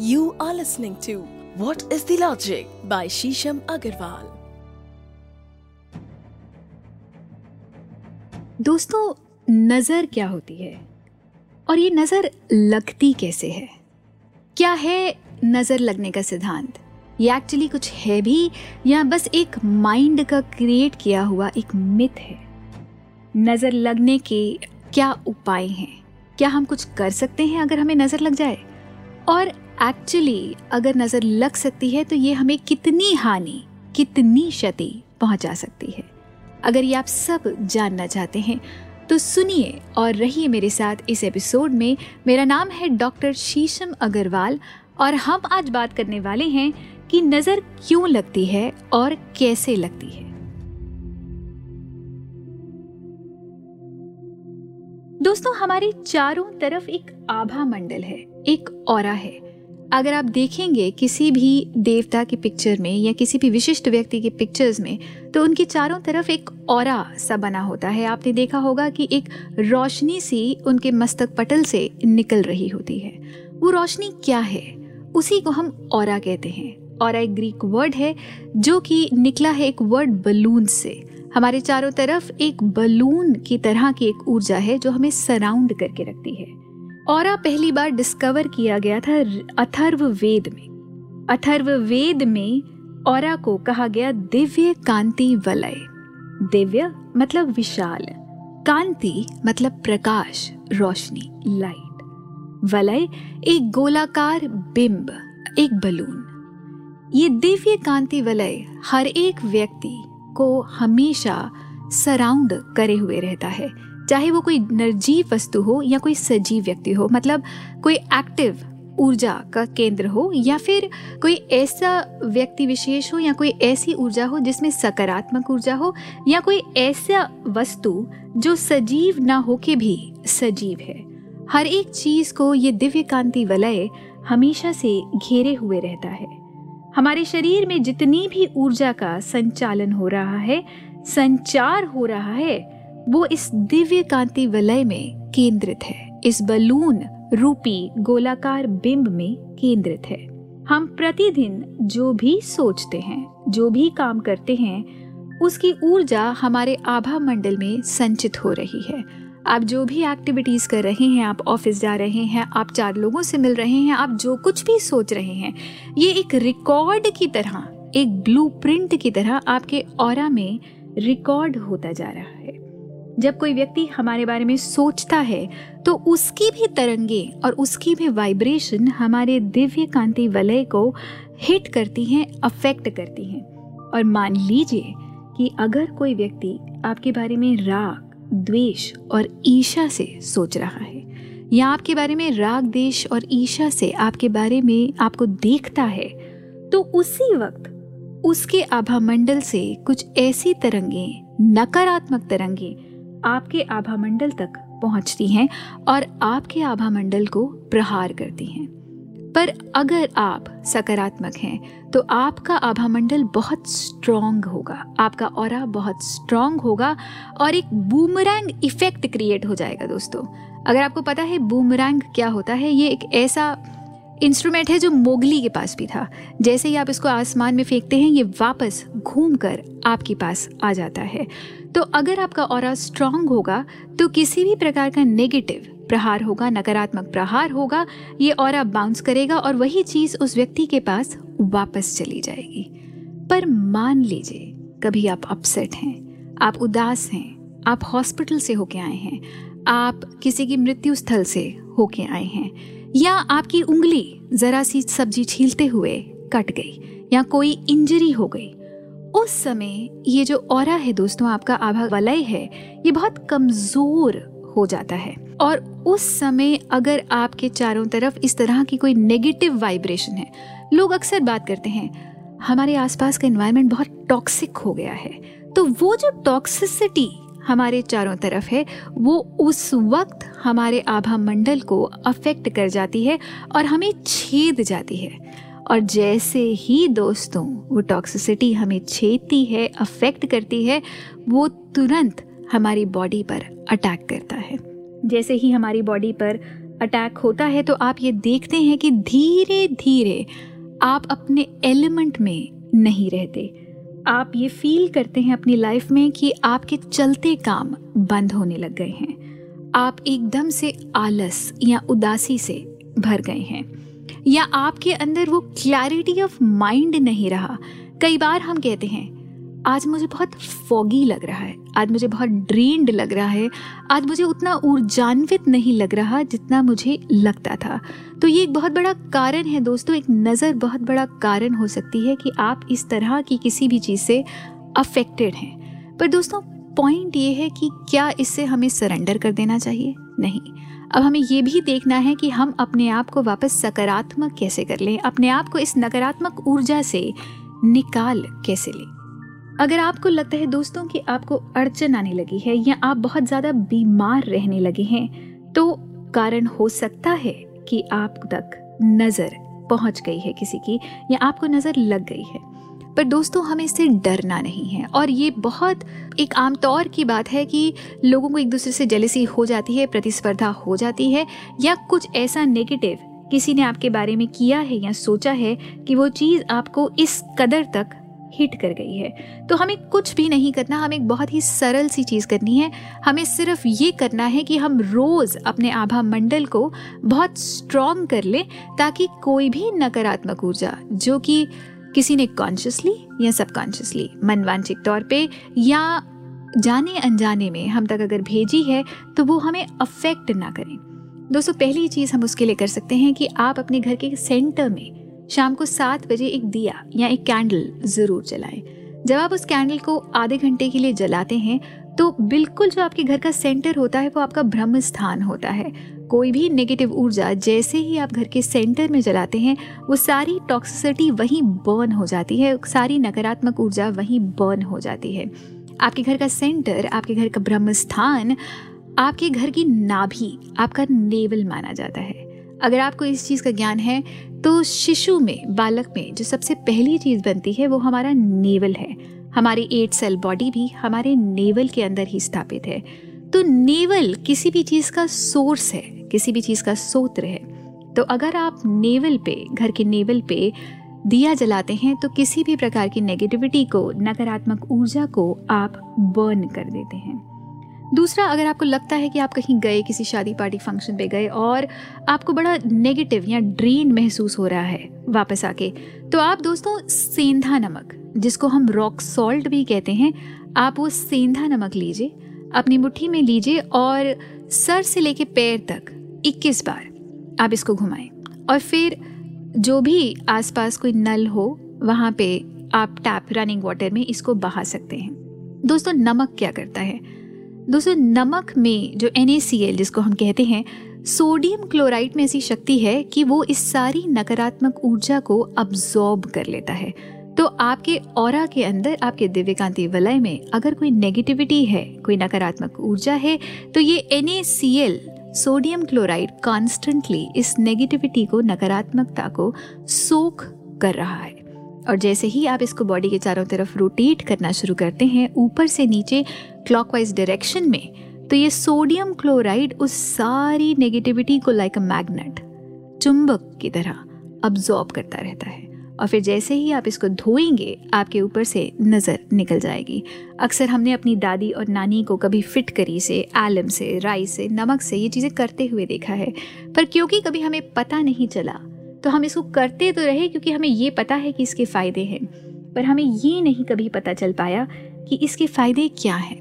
You are listening to What is the Logic by Shisham Agarwal. दोस्तों, नज़र क्या होती है? और ये नज़र लगती कैसे है? क्या है नज़र लगने का सिद्धांत? ये एक्चुअली कुछ है भी, या बस एक माइंड का क्रिएट किया हुआ एक मिथ है? नज़र लगने के क्या उपाय हैं? क्या हम कुछ कर सकते हैं अगर हमें नज़र लग जाए? और एक्चुअली अगर नज़र लग सकती है तो ये हमें कितनी हानि, कितनी क्षति पहुँचा सकती है। अगर ये आप सब जानना चाहते हैं तो सुनिए और रहिए मेरे साथ इस एपिसोड में। मेरा नाम है डॉक्टर शीशम अग्रवाल और हम आज बात करने वाले हैं कि नज़र क्यों लगती है और कैसे लगती है। दोस्तों, हमारे चारों तरफ़ एक आभा मंडल है, एक और है। अगर आप देखेंगे किसी भी देवता की पिक्चर में या किसी भी विशिष्ट व्यक्ति की पिक्चर्स में तो उनकी चारों तरफ़ एक और सा बना होता है। आपने देखा होगा कि एक रोशनी सी उनके मस्तक पटल से निकल रही होती है। वो रोशनी क्या है? उसी को हम और कहते हैं। और एक ग्रीक वर्ड है, जो कि निकला है एक वर्ड बलून से। हमारे चारों तरफ़ एक बलून की तरह की एक ऊर्जा है, जो हमें सराउंड करके रखती है। और पहली बार डिस्कवर किया गया था अथर्व वेद में। अथर्व वेद में और को कहा गया दिव्य कांति वलय। दिव्य मतलब विशाल, कांति मतलब प्रकाश, रोशनी लाइट वलय एक गोलाकार बिंब, एक बलून ये दिव्य कांति वलय हर एक व्यक्ति को हमेशा सराउंड करे हुए रहता है। चाहे वो कोई निर्जीव वस्तु हो या कोई सजीव व्यक्ति हो मतलब कोई एक्टिव ऊर्जा का केंद्र हो या फिर कोई ऐसा व्यक्ति विशेष हो या कोई ऐसी ऊर्जा हो जिसमें सकारात्मक ऊर्जा हो या कोई ऐसा वस्तु जो सजीव ना हो के भी सजीव है। हर एक चीज़ को ये दिव्य कांति वलय हमेशा से घेरे हुए रहता है। हमारे शरीर में जितनी भी ऊर्जा का संचालन हो रहा है, संचार हो रहा है वो इस दिव्य कांति वलय में केंद्रित है। इस बलून रूपी गोलाकार बिंब में केंद्रित है। हम प्रतिदिन जो भी सोचते हैं, जो भी काम करते हैं, उसकी ऊर्जा हमारे आभा मंडल में संचित हो रही है। आप जो भी एक्टिविटीज़ कर रहे हैं, आप ऑफ़िस जा रहे हैं, आप चार लोगों से मिल रहे हैं, आप जो कुछ भी सोच रहे हैं, ये एक रिकॉर्ड की तरह, एक ब्लूप्रिंट की तरह आपके और में रिकॉर्ड होता जा रहा है। जब कोई व्यक्ति हमारे बारे में सोचता है तो उसकी भी तरंगे और उसकी भी वाइब्रेशन हमारे दिव्य कांति वलय को हिट करती हैं अफेक्ट करती हैं। और मान लीजिए कि अगर कोई व्यक्ति आपके बारे में राग, द्वेष और ईशा से सोच रहा है, या आपके बारे में राग देश और ईशा से आपके बारे में आपको देखता है तो उसी वक्त उसके आभा मंडल से कुछ ऐसी तरंगे, नकारात्मक तरंगे आपके आभा मंडल तक पहुँचती हैं और आपके आभा मंडल को प्रहार करती हैं। पर अगर आप सकारात्मक हैं तो आपका आभा मंडल बहुत स्ट्रॉन्ग होगा। आपका और बहुत स्ट्रॉन्ग होगा और एक बूमरैंग इफ़ेक्ट क्रिएट हो जाएगा दोस्तों। अगर आपको पता है बूमरैंग क्या होता है, ये एक ऐसा इंस्ट्रूमेंट है जो मोगली के पास भी था। जैसे ही आप इसको आसमान में फेंकते हैं, ये वापस घूम कर आपके पास आ जाता है। तो अगर आपका और स्ट्रांग होगा तो किसी भी प्रकार का नेगेटिव प्रहार होगा, नकारात्मक प्रहार होगा, ये और बाउंस करेगा और वही चीज़ उस व्यक्ति के पास वापस चली जाएगी। पर मान लीजिए, कभी आप अपसेट हैं, आप उदास हैं, आप हॉस्पिटल से होके आए हैं, आप किसी की मृत्यु स्थल से होके आए हैं या आपकी उंगली जरा सी सब्ज़ी छीलते हुए कट गई या कोई इंजरी हो गई। उस समय ये जो और है दोस्तों, आपका आभा वलय है, ये बहुत कमज़ोर हो जाता है। और उस समय अगर आपके चारों तरफ़ इस तरह की कोई नेगेटिव वाइब्रेशन है, लोग अक्सर बात करते हैं, हमारे आसपास का इन्वायरमेंट बहुत टॉक्सिक हो गया है। तो वो जो टॉक्सिसिटी हमारे चारों तरफ़ है, वो उस वक्त हमारे आभा मंडल को अफेक्ट कर जाती है और हमें छेद जाती है। और जैसे ही दोस्तों, वो टॉक्सिसिटी हमें छेदती है अफेक्ट करती है, वो तुरंत हमारी बॉडी पर अटैक करता है। जैसे ही हमारी बॉडी पर अटैक होता है तो आप ये देखते हैं कि धीरे धीरे आप अपने एलिमेंट में नहीं रहते। आप ये फील करते हैं अपनी लाइफ में कि आपके चलते काम बंद होने लग गए हैं। आप एकदम से आलस या उदासी से भर गए हैं। या आपके अंदर वो क्लैरिटी ऑफ़ माइंड नहीं रहा। कई बार हम कहते हैं आज मुझे बहुत फॉगी लग रहा है। आज मुझे बहुत ड्रेन्ड लग रहा है। आज मुझे उतना ऊर्जान्वित नहीं लग रहा जितना मुझे लगता था। तो ये एक बहुत बड़ा कारण है दोस्तों। एक नज़र बहुत बड़ा कारण हो सकती है कि आप इस तरह की किसी भी चीज़ से अफेक्टेड हैं। पर दोस्तों पॉइंट ये है कि क्या इससे हमें सरेंडर कर देना चाहिए? नहीं। अब हमें ये भी देखना है कि हम अपने आप को वापस सकारात्मक कैसे कर लें? अपने आप को इस नकारात्मक ऊर्जा से निकाल कैसे लें? अगर आपको लगता है दोस्तों कि आपको अड़चन आने लगी है या आप बहुत ज़्यादा बीमार रहने लगे हैं तो कारण हो सकता है कि आप तक नज़र पहुँच गई है किसी की या आपको नज़र लग गई है। पर दोस्तों, हमें इससे डरना नहीं है और ये बहुत एक आमतौर की बात है कि लोगों को एक दूसरे से जलसी हो जाती है, प्रतिस्पर्धा हो जाती है या कुछ ऐसा नेगेटिव किसी ने आपके बारे में किया है या सोचा है कि वो चीज़ आपको इस कदर तक हिट कर गई है। तो हमें कुछ भी नहीं करना, हमें एक बहुत ही सरल सी चीज़ करनी है। हमें सिर्फ़ ये करना है कि हम रोज़ अपने आभा मंडल को बहुत स्ट्रॉन्ग कर लें ताकि कोई भी नकारात्मक ऊर्जा, जो कि किसी ने कॉन्शियसली या सबकॉन्शियसली मनवांचिक तौर पे या जाने अनजाने में हम तक अगर भेजी है तो वो हमें अफेक्ट ना करें। दोस्तों, पहली चीज़ हम उसके लिए कर सकते हैं कि आप अपने घर के सेंटर में शाम को सात बजे एक दिया या एक कैंडल ज़रूर जलाएँ। जब आप उस कैंडल को आधे घंटे के लिए जलाते हैं तो बिल्कुल जो आपके घर का सेंटर होता है, वो आपका ब्रह्म स्थान होता है। कोई भी नेगेटिव ऊर्जा जैसे ही आप घर के सेंटर में जलाते हैं, वो सारी टॉक्सिसिटी वहीं बर्न हो जाती है, सारी नकारात्मक ऊर्जा वहीं बर्न हो जाती है। आपके घर का सेंटर आपके घर का ब्रह्म स्थान आपके घर की नाभि, आपका नेवल माना जाता है। अगर आपको इस चीज़ का ज्ञान है तो शिशु में, बालक में जो सबसे पहली चीज़ बनती है, वो हमारा नेवल है। हमारी एट सेल बॉडी भी हमारे नेवल के अंदर ही स्थापित है। तो नेवल किसी भी चीज़ का सोर्स है, किसी भी चीज़ का सोत्र है। तो अगर आप नेवल पे, घर के नेवल पे दिया जलाते हैं तो किसी भी प्रकार की नेगेटिविटी को, नकारात्मक ऊर्जा को आप बर्न कर देते हैं। दूसरा, अगर आपको लगता है कि आप कहीं गए, किसी शादी पार्टी फ़ंक्शन पे गए और आपको बड़ा नेगेटिव या ड्रेन महसूस हो रहा है वापस आके तो आप दोस्तों सेंधा नमक, जिसको हम रॉक सॉल्ट भी कहते हैं, आप वो सेंधा नमक लीजिए, अपनी मुट्ठी में लीजिए और सर से लेके पैर तक 21 बार आप इसको घुमाएँ। और फिर जो भी आसपास कोई नल हो, वहाँ पे आप टैप रनिंग वाटर में इसको बहा सकते हैं। दोस्तों, नमक क्या करता है? दोस्तों नमक में जो एन जिसको हम कहते हैं सोडियम क्लोराइड में ऐसी शक्ति है कि वो इस सारी नकारात्मक ऊर्जा को अब्जॉर्ब कर लेता है। तो आपके और के अंदर, आपके दिव्यकांति वलय में अगर कोई नेगेटिविटी है, कोई नकारात्मक ऊर्जा है तो ये एन सोडियम क्लोराइड कॉन्स्टेंटली इस नेगेटिविटी को, नकारात्मकता को सोख कर रहा है। और जैसे ही आप इसको बॉडी के चारों तरफ़ रोटेट करना शुरू करते हैं, ऊपर से नीचे क्लॉकवाइज डायरेक्शन में तो ये सोडियम क्लोराइड उस सारी नेगेटिविटी को लाइक अ मैग्नेट चुंबक की तरह अब्जॉर्ब करता रहता है। और फिर जैसे ही आप इसको धोएँगे, आपके ऊपर से नज़र निकल जाएगी। अक्सर हमने अपनी दादी और नानी को कभी फिटकरी से एलम से राइस से, नमक से ये चीज़ें करते हुए देखा है, पर क्योंकि कभी हमें पता नहीं चला तो हम इसको करते तो रहे क्योंकि हमें ये पता है कि इसके फ़ायदे हैं। पर हमें ये नहीं कभी पता चल पाया कि इसके फ़ायदे क्या हैं।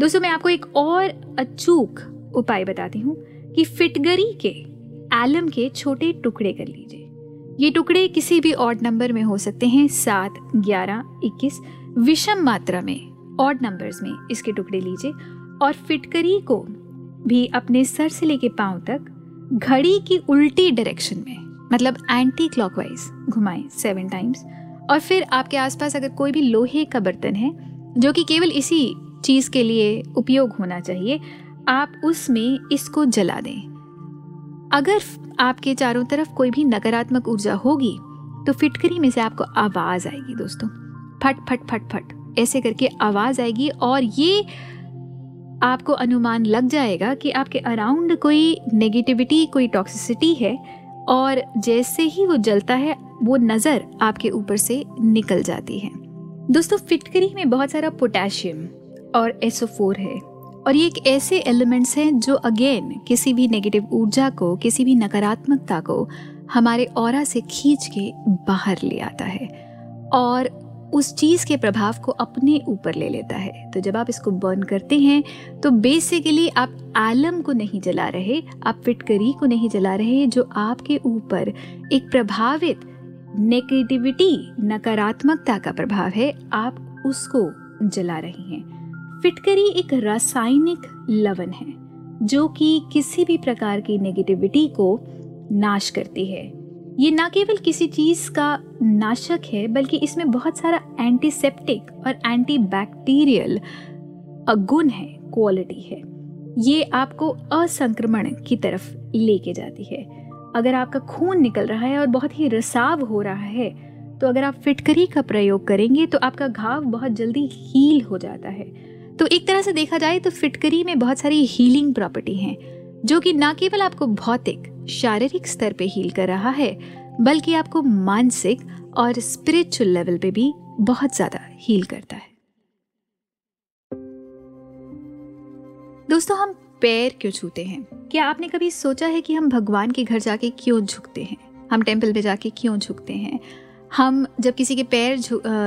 दोस्तों, मैं आपको एक और अचूक उपाय बताती हूँ कि फिटगरी के, एलम के छोटे टुकड़े कर लीजिए। ये टुकड़े किसी भी ऑड नंबर में हो सकते हैं, सात, ग्यारह, इक्कीस, विषम मात्रा में ऑड नंबर्स में इसके टुकड़े लीजिए और फिटकरी को भी अपने सर से लेके पाँव तक घड़ी की उल्टी डायरेक्शन में मतलब एंटी क्लॉकवाइज घुमाएँ सेवन टाइम्स और फिर आपके आसपास अगर कोई भी लोहे का बर्तन है, जो कि केवल इसी चीज़ के लिए उपयोग होना चाहिए, आप उसमें इसको जला दें। अगर आपके चारों तरफ़ कोई भी नकारात्मक ऊर्जा होगी तो फिटकरी में से आपको आवाज़ आएगी दोस्तों। फट फट फट फट, ऐसे करके आवाज़ आएगी और ये आपको अनुमान लग जाएगा कि आपके अराउंड कोई नेगेटिविटी कोई टॉक्सिसिटी है और जैसे ही वो जलता है, वो नज़र आपके ऊपर से निकल जाती है। दोस्तों, फिटकरी में बहुत सारा पोटेशियम और एसोफोर है और ये एक ऐसे एलिमेंट्स हैं जो अगेन किसी भी नेगेटिव ऊर्जा को, किसी भी नकारात्मकता को हमारे और से खींच के बाहर ले आता है। और उस चीज़ के प्रभाव को अपने ऊपर ले लेता है। तो जब आप इसको बर्न करते हैं तो बेसिकली आप आलम को नहीं जला रहे, आप फिटकरी को नहीं जला रहे, जो आपके ऊपर एक प्रभावित नेगेटिविटी नकारात्मकता का प्रभाव है, आप उसको जला रही हैं। फिटकरी एक रासायनिक लवण है, जो कि किसी भी प्रकार की नेगेटिविटी को नाश करती है। ये ना केवल किसी चीज़ का नाशक है, बल्कि इसमें बहुत सारा एंटीसेप्टिक और एंटी बैक्टीरियल है क्वालिटी है। ये आपको असंक्रमण की तरफ़ लेके जाती है। अगर आपका खून निकल रहा है और बहुत ही रसाव हो रहा है तो अगर आप फिटकरी का प्रयोग करेंगे तो आपका घाव बहुत जल्दी हील हो जाता है। तो एक तरह से देखा जाए तो फिटकरी में बहुत सारी हीलिंग प्रॉपर्टी हैं, जो कि ना केवल आपको भौतिक शारीरिक स्तर पे हील कर रहा है, बल्कि आपको मानसिक और स्पिरिचुअल लेवल पे भी बहुत ज़्यादा हील करता है। दोस्तों, हम पैर क्यों छूते हैं? क्या आपने कभी सोचा है कि हम भगवान के घर जाके क्यों झुकते हैं? हम टेंपल में जाके क्यों झुकते हैं? हम जब किसी के पैर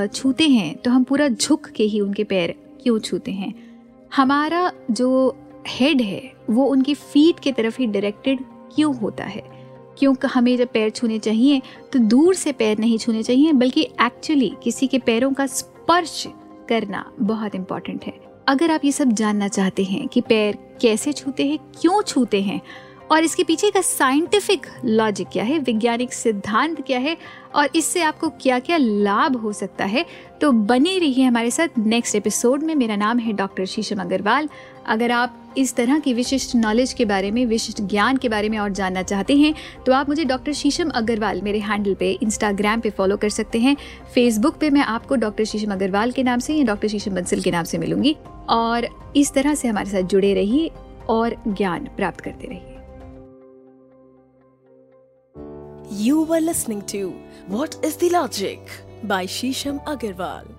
छूते हैं तो हम पूरा झुक के ही उनके पैर क्यों छूते हैं? हमारा जो हेड है, वो उनकी फीट की तरफ़ ही डायरेक्टेड क्यों होता है? क्यों हमें जब पैर छूने चाहिए तो दूर से पैर नहीं छूने चाहिए, बल्कि एक्चुअली किसी के पैरों का स्पर्श करना बहुत इंपॉर्टेंट है। अगर आप ये सब जानना चाहते हैं कि पैर कैसे छूते हैं, क्यों छूते हैं, और इसके पीछे का साइंटिफिक लॉजिक क्या है, वैज्ञानिक सिद्धांत क्या है, और इससे आपको क्या क्या लाभ हो सकता है तो बने रहिए हमारे साथ नेक्स्ट एपिसोड में। मेरा नाम है डॉक्टर शीशम अग्रवाल। अगर आप इस तरह की विशिष्ट नॉलेज के बारे में, विशिष्ट ज्ञान के बारे में और जानना चाहते हैं तो आप मुझे डॉक्टर शीशम अग्रवाल मेरे हैंडल पे इंस्टाग्राम पे फॉलो कर सकते हैं। फेसबुक पे मैं आपको डॉक्टर शीशम अग्रवाल के नाम से या डॉक्टर शीशम बंसल के नाम से मिलूँगी। और इस तरह से हमारे साथ जुड़े रहिए और ज्ञान प्राप्त करते रहिए। You were listening to What is the Logic by Shisham.